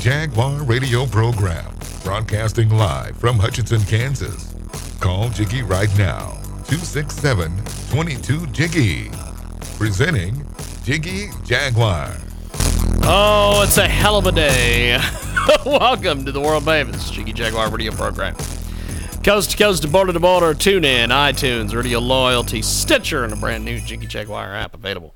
Jaguar radio program, broadcasting live from Hutchinson, Kansas. Call Jiggy right now, 267 22 Jiggy. Presenting Jiggy Jaguar. Oh, it's a hell of a day. Welcome to the world famous Jiggy Jaguar radio program. Coast to coast to border to border, tune in, iTunes, Radio Loyalty, Stitcher, and a brand new Jiggy Jaguar app available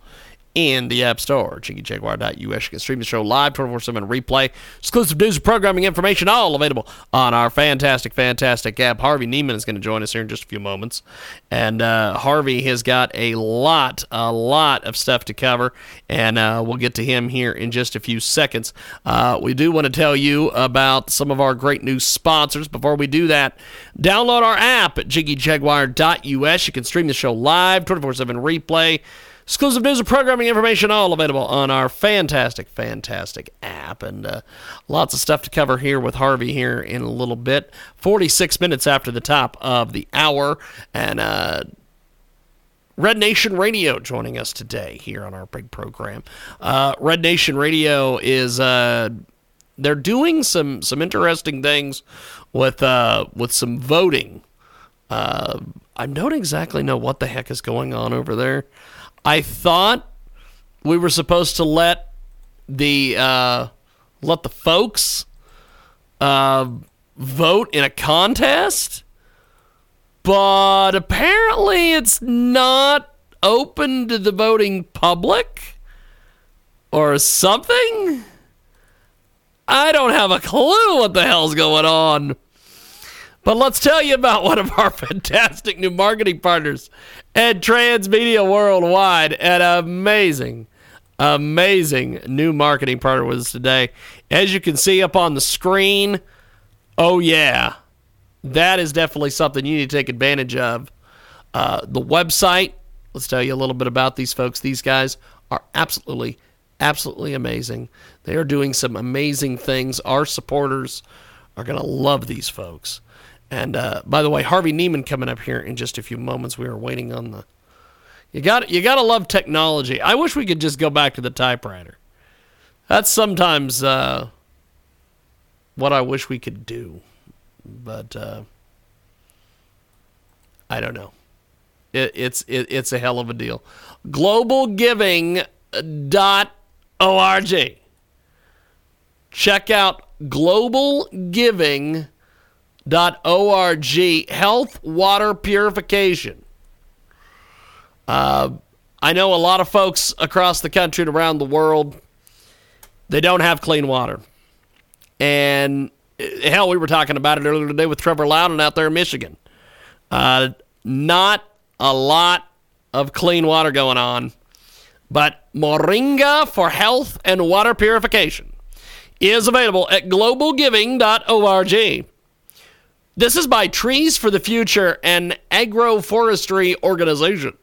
in the App Store. JiggyJaguar.us. You can stream the show live, 24 7 replay, exclusive news and programming information, all available on our fantastic, fantastic app. Harvey Neiman is going to join us here in just a few moments. And uh, Harvey has got a lot, a lot of stuff to cover, and uh, we'll get to him here in just a few seconds. Uh, we do want to tell you about some of our great new sponsors. Before we do that, download our app at JiggyJaguar.us. You can stream the show live, 24 7 replay. Exclusive news and programming information all available on our fantastic, fantastic app. And uh, lots of stuff to cover here with Harvey here in a little bit. 46 minutes after the top of the hour. And uh, Red Nation Radio joining us today here on our big program. Uh, Red Nation Radio is. Uh, they're doing some, some interesting things with uh, with some voting. Uh, I don't exactly know what the heck is going on over there. I thought we were supposed to let the uh, let the folks uh, vote in a contest, but apparently it's not open to the voting public or something. I don't have a clue what the hell's going on. But let's tell you about one of our fantastic new marketing partners at Transmedia Worldwide. An amazing, amazing new marketing partner with us today. As you can see up on the screen, oh, yeah, that is definitely something you need to take advantage of. Uh, the website, let's tell you a little bit about these folks. These guys are absolutely, absolutely amazing. They are doing some amazing things. Our supporters are going to love these folks. And uh, by the way, Harvey Neiman coming up here in just a few moments. We are waiting on the. You got you got to love technology. I wish we could just go back to the typewriter. That's sometimes uh, what I wish we could do, but uh, I don't know. It, it's it, it's a hell of a deal. Globalgiving.org. Check out globalgiving.org org health water purification. Uh, i know a lot of folks across the country and around the world they don't have clean water. And eh, hell we were talking about it earlier today with trevor loudon out there in michigan. Uh, not a lot of clean water going on but moringa for health and water purification is available at globalgiving.org this is by Trees for the Future, an agroforestry organization.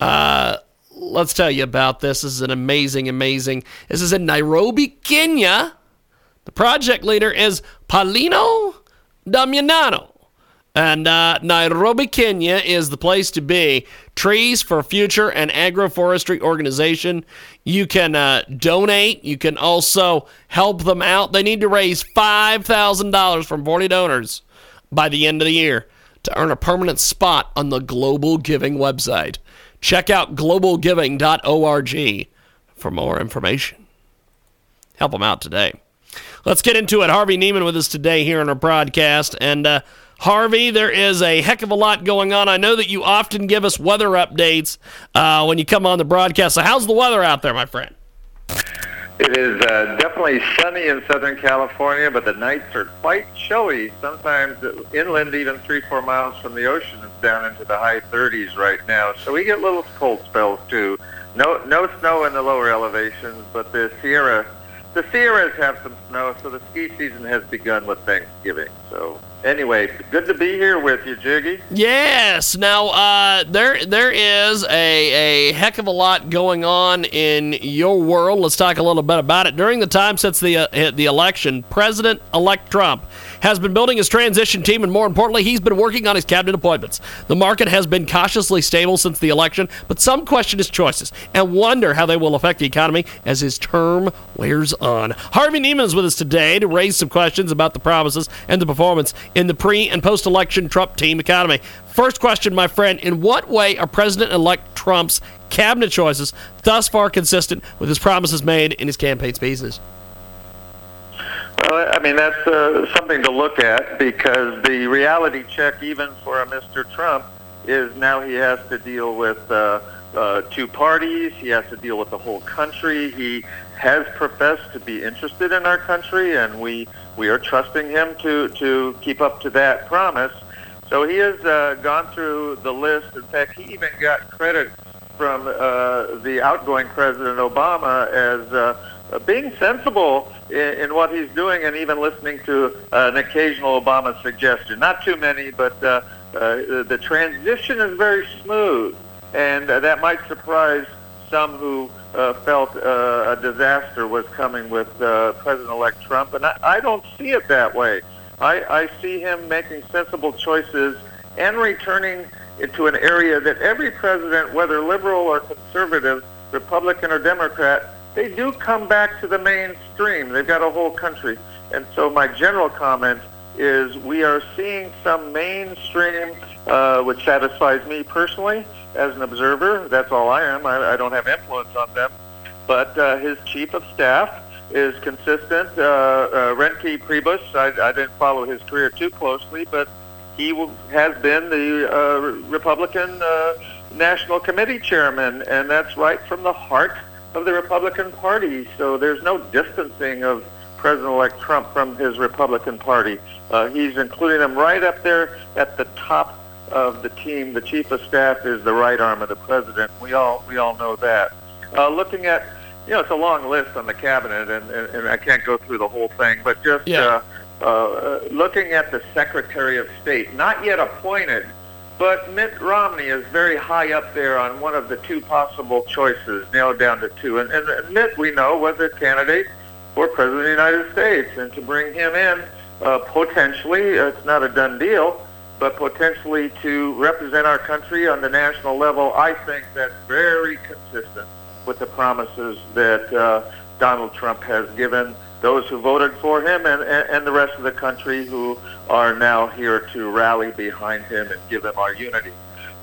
Uh, let's tell you about this. This is an amazing, amazing. This is in Nairobi, Kenya. The project leader is Paulino Damiano. And uh, Nairobi, Kenya is the place to be. Trees for Future and Agroforestry Organization. You can uh, donate. You can also help them out. They need to raise $5,000 from 40 donors by the end of the year to earn a permanent spot on the Global Giving website. Check out globalgiving.org for more information. Help them out today. Let's get into it. Harvey Neiman with us today here on our broadcast. And uh, Harvey, there is a heck of a lot going on. I know that you often give us weather updates uh, when you come on the broadcast. So, how's the weather out there, my friend? It is uh, definitely sunny in Southern California, but the nights are quite chilly. Sometimes inland, even three, four miles from the ocean, it's down into the high 30s right now. So we get little cold spells too. No, no snow in the lower elevations, but the Sierra, the Sierras have some snow. So the ski season has begun with Thanksgiving. So anyway, good to be here with you, Jiggy. Yes. Now, uh, there there is a, a heck of a lot going on in your world. Let's talk a little bit about it. During the time since the uh, the election, President-elect Trump has been building his transition team, and more importantly, he's been working on his cabinet appointments. The market has been cautiously stable since the election, but some question his choices and wonder how they will affect the economy as his term wears on. Harvey Neiman is with us today to raise some questions about the promises and the performance in the pre and post election Trump team economy. First question, my friend In what way are President elect Trump's cabinet choices thus far consistent with his promises made in his campaign speeches? Well, I mean, that's uh, something to look at because the reality check, even for a Mr. Trump, is now he has to deal with uh, uh, two parties. He has to deal with the whole country. He has professed to be interested in our country, and we we are trusting him to to keep up to that promise. So he has uh, gone through the list. In fact, he even got credit from uh, the outgoing President Obama as uh, being sensible in, in what he's doing, and even listening to uh, an occasional Obama suggestion. Not too many, but uh, uh, the transition is very smooth, and uh, that might surprise some who uh, felt uh, a disaster was coming with uh, President-elect Trump, and I, I don't see it that way. I, I see him making sensible choices and returning to an area that every president, whether liberal or conservative, Republican or Democrat, they do come back to the mainstream. They've got a whole country. And so my general comment is we are seeing some mainstream, uh, which satisfies me personally as an observer. That's all I am. I, I don't have influence on them. But uh, his chief of staff is consistent. Uh, uh, Reince Priebus, I, I didn't follow his career too closely, but he has been the uh, Republican uh, National Committee chairman, and that's right from the heart of the Republican Party. So there's no distancing of President-elect Trump from his Republican Party. Uh, he's including them right up there at the top of the team. The chief of staff is the right arm of the president. We all we all know that. Uh, looking at you know, it's a long list on the cabinet, and, and, and I can't go through the whole thing, but just yeah. uh, uh, looking at the Secretary of State, not yet appointed, but Mitt Romney is very high up there on one of the two possible choices, nailed down to two. And, and Mitt, we know, was a candidate for President of the United States. And to bring him in, uh, potentially, it's not a done deal, but potentially to represent our country on the national level, I think that's very consistent with the promises that uh, Donald Trump has given those who voted for him and, and, and the rest of the country who are now here to rally behind him and give him our unity.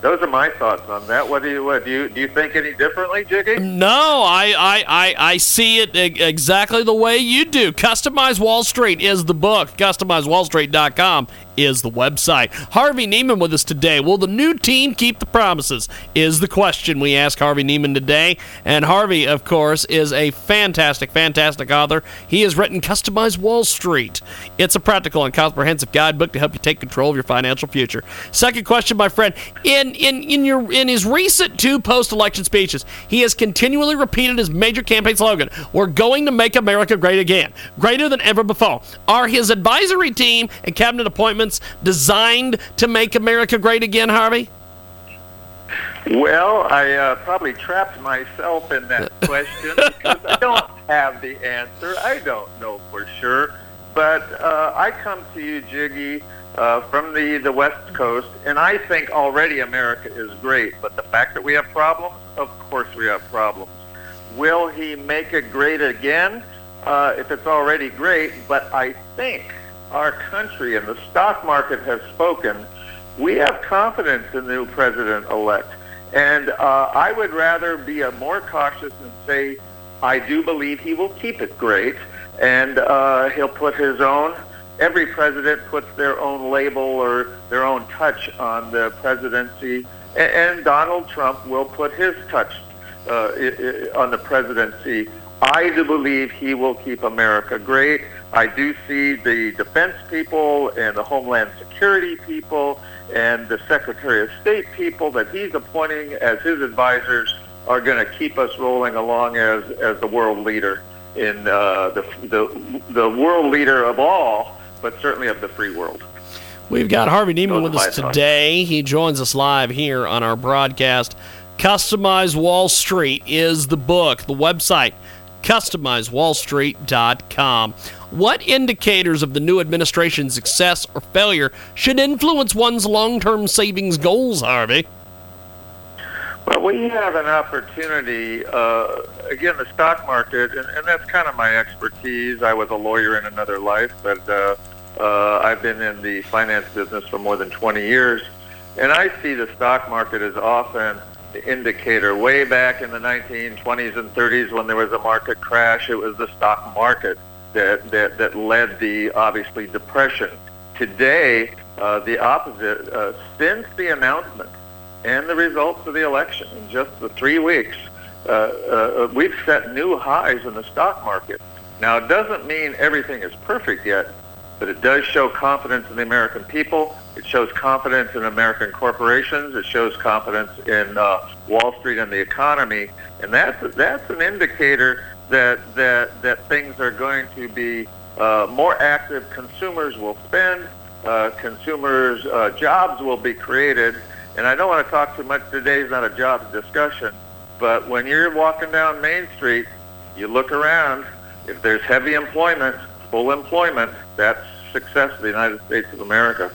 Those are my thoughts on that. What do you what, do you do you think any differently, Jiggy? No, I, I, I, I see it exactly the way you do. Customize Wall Street is the book. CustomizeWallStreet.com is the website. Harvey Neiman with us today. Will the new team keep the promises? Is the question we ask Harvey Neiman today. And Harvey, of course, is a fantastic, fantastic author. He has written Customize Wall Street. It's a practical and comprehensive guidebook to help you take control of your financial future. Second question, my friend. In in in your in his recent two post-election speeches, he has continually repeated his major campaign slogan: "We're going to make America great again, greater than ever before." Are his advisory team and cabinet appointments designed to make America great again, Harvey? Well, I uh, probably trapped myself in that question because I don't have the answer. I don't know for sure. But uh, I come to you, Jiggy, uh, from the, the West Coast, and I think already America is great. But the fact that we have problems, of course we have problems. Will he make it great again? Uh, if it's already great, but I think our country and the stock market has spoken, we have confidence in the new president-elect. And uh, I would rather be a more cautious and say, I do believe he will keep it great, and uh, he'll put his own. Every president puts their own label or their own touch on the presidency, and, and Donald Trump will put his touch uh, on the presidency. I do believe he will keep America great. I do see the defense people and the Homeland Security people and the Secretary of State people that he's appointing as his advisors are going to keep us rolling along as, as the world leader in uh, the, the, the world leader of all, but certainly of the free world. We've got Harvey Neiman with us today. He joins us live here on our broadcast. Customize Wall Street is the book, the website, customizewallstreet.com. What indicators of the new administration's success or failure should influence one's long term savings goals, Harvey? Well, we have an opportunity. Uh, again, the stock market, and, and that's kind of my expertise. I was a lawyer in another life, but uh, uh, I've been in the finance business for more than 20 years, and I see the stock market as often the indicator. Way back in the 1920s and 30s, when there was a market crash, it was the stock market that that, that led the obviously depression. Today, uh, the opposite. Uh, since the announcement and the results of the election in just the three weeks, uh, uh, we've set new highs in the stock market. Now, it doesn't mean everything is perfect yet, but it does show confidence in the American people. It shows confidence in American corporations. It shows confidence in uh, Wall Street and the economy, and that's that's an indicator that that that things are going to be uh, more active. Consumers will spend. Uh, consumers' uh, jobs will be created. And I don't want to talk too much. Today Today's not a job discussion, but when you're walking down Main Street, you look around. If there's heavy employment, full employment, that's success of the United States of America.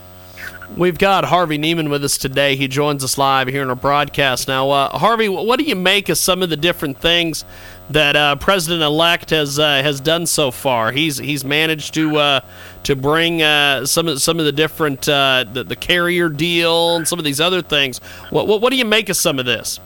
We've got Harvey Neiman with us today. He joins us live here in our broadcast. Now, uh, Harvey, what do you make of some of the different things that uh, President-elect has uh, has done so far? He's he's managed to uh, to bring uh, some of some of the different uh, the, the carrier deal and some of these other things. What, what what do you make of some of this?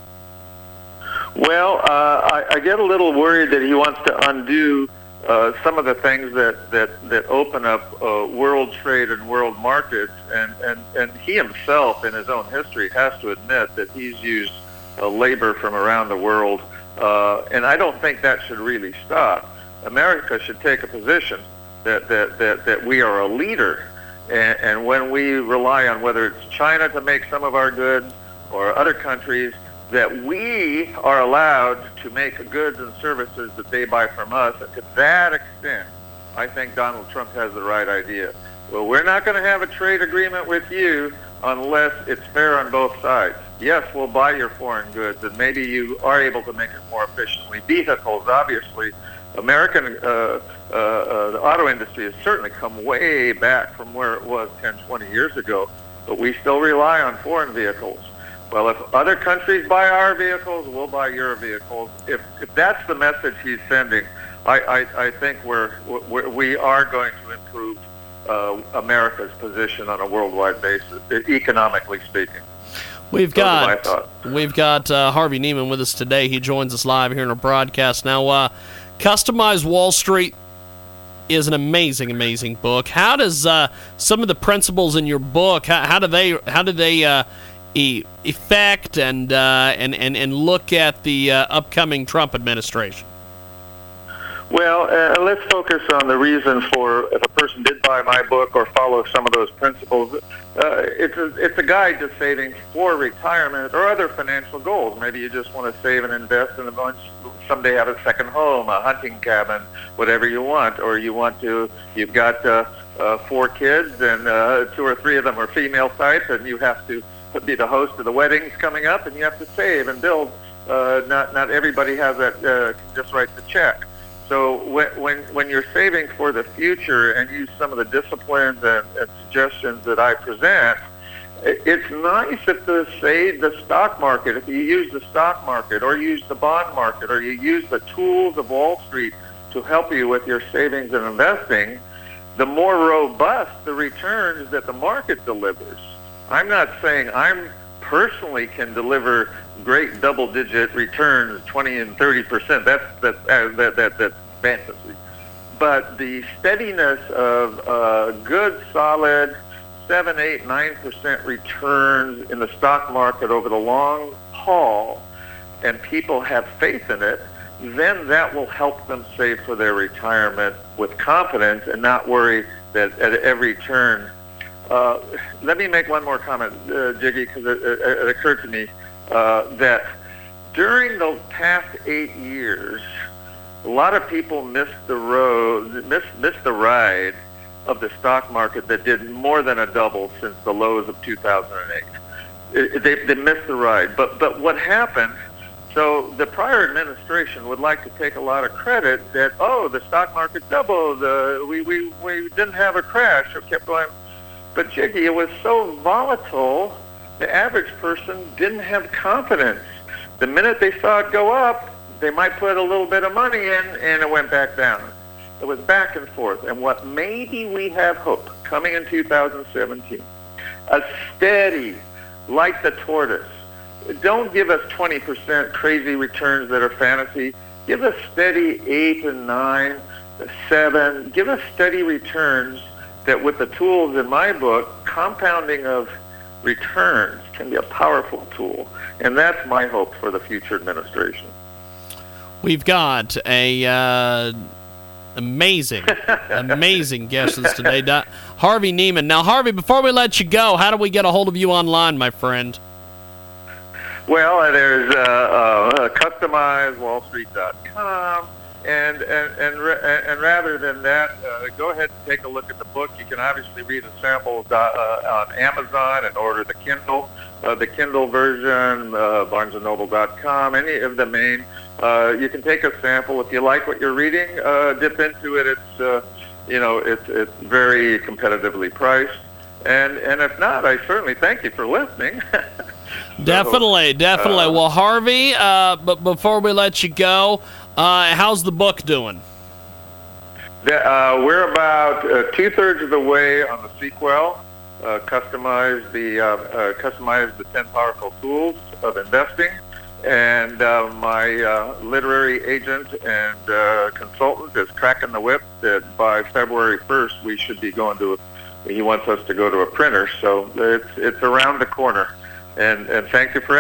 Well, uh, I, I get a little worried that he wants to undo uh, some of the things that, that, that open up uh, world trade and world markets, and, and, and he himself, in his own history, has to admit that he's used uh, labor from around the world, and I don't think that should really stop. America should take a position that, that, that, that we are a leader, and, and when we rely on whether it's China to make some of our goods or other countries, that we are allowed to make goods and services that they buy from us. And to that extent, I think Donald Trump has the right idea. Well, we're not going to have a trade agreement with you unless it's fair on both sides. Yes, we'll buy your foreign goods, and maybe you are able to make it more efficiently. Vehicles, obviously, American uh, uh, uh, the auto industry has certainly come way back from where it was 10, 20 years ago, but we still rely on foreign vehicles. Well, if other countries buy our vehicles, we'll buy your vehicles. If, if that's the message he's sending, I, I, I think we're, we're, we are going to improve uh, America's position on a worldwide basis, economically speaking. We've Those got we've got uh, Harvey Neiman with us today. He joins us live here in our broadcast. Now, uh, Customize Wall Street is an amazing, amazing book. How does uh, some of the principles in your book how, how do they how do they uh, e- affect and, uh, and and and look at the uh, upcoming Trump administration? Well, uh, let's focus on the reason for if a person did buy my book or follow some of those principles. Uh, it's a it's a guide to saving for retirement or other financial goals. Maybe you just want to save and invest in a bunch. Someday have a second home, a hunting cabin, whatever you want, or you want to. You've got uh, uh, four kids and uh, two or three of them are female types, and you have to be the host of the weddings coming up, and you have to save and build. Uh, not not everybody has that. Uh, just write the check. So when, when, when you're saving for the future and use some of the disciplines and, and suggestions that I present, it's nice if the say the stock market, if you use the stock market or use the bond market or you use the tools of Wall Street to help you with your savings and investing, the more robust the returns that the market delivers. I'm not saying I'm personally can deliver great double-digit returns, 20 and 30 percent. That's that's uh, that, that that's fantasy. But the steadiness of uh, good, solid, seven, eight, nine percent returns in the stock market over the long haul, and people have faith in it, then that will help them save for their retirement with confidence and not worry that at every turn uh, let me make one more comment, uh, Jiggy, because it, it, it occurred to me uh, that during those past eight years, a lot of people missed the road, missed, missed the ride of the stock market that did more than a double since the lows of 2008. It, they, they missed the ride. But, but what happened, so the prior administration would like to take a lot of credit that, oh, the stock market doubled, uh, we, we, we didn't have a crash, it kept going. But Jiggy, it was so volatile, the average person didn't have confidence. The minute they saw it go up, they might put a little bit of money in, and it went back down. It was back and forth. And what maybe we have hope coming in 2017, a steady, like the tortoise. Don't give us 20% crazy returns that are fantasy. Give us steady 8 and 9, 7. Give us steady returns that with the tools in my book, compounding of returns can be a powerful tool. And that's my hope for the future administration. We've got a uh, amazing, amazing guests today, Harvey Neiman. Now, Harvey, before we let you go, how do we get a hold of you online, my friend? Well, uh, there's uh, uh, customizewallstreet.com, and and and, and rather than that, uh, go ahead and take a look at the book. You can obviously read the samples uh, on Amazon and order the Kindle, uh, the Kindle version, uh, BarnesandNoble.com, any of the main uh, you can take a sample. If you like what you're reading, uh, dip into it. It's uh, you know it's it's very competitively priced. And and if not, I certainly thank you for listening. so, definitely, definitely. Uh, well, Harvey, uh, but before we let you go, uh, how's the book doing? The, uh, we're about uh, two thirds of the way on the sequel. Uh, customize the uh, uh, customize the ten powerful tools of investing and uh, my literary agent and consultant is cracking the whip that by February 1st we should be going to. A, he wants us to go to a printer, so it's it's around the corner. And and thank you for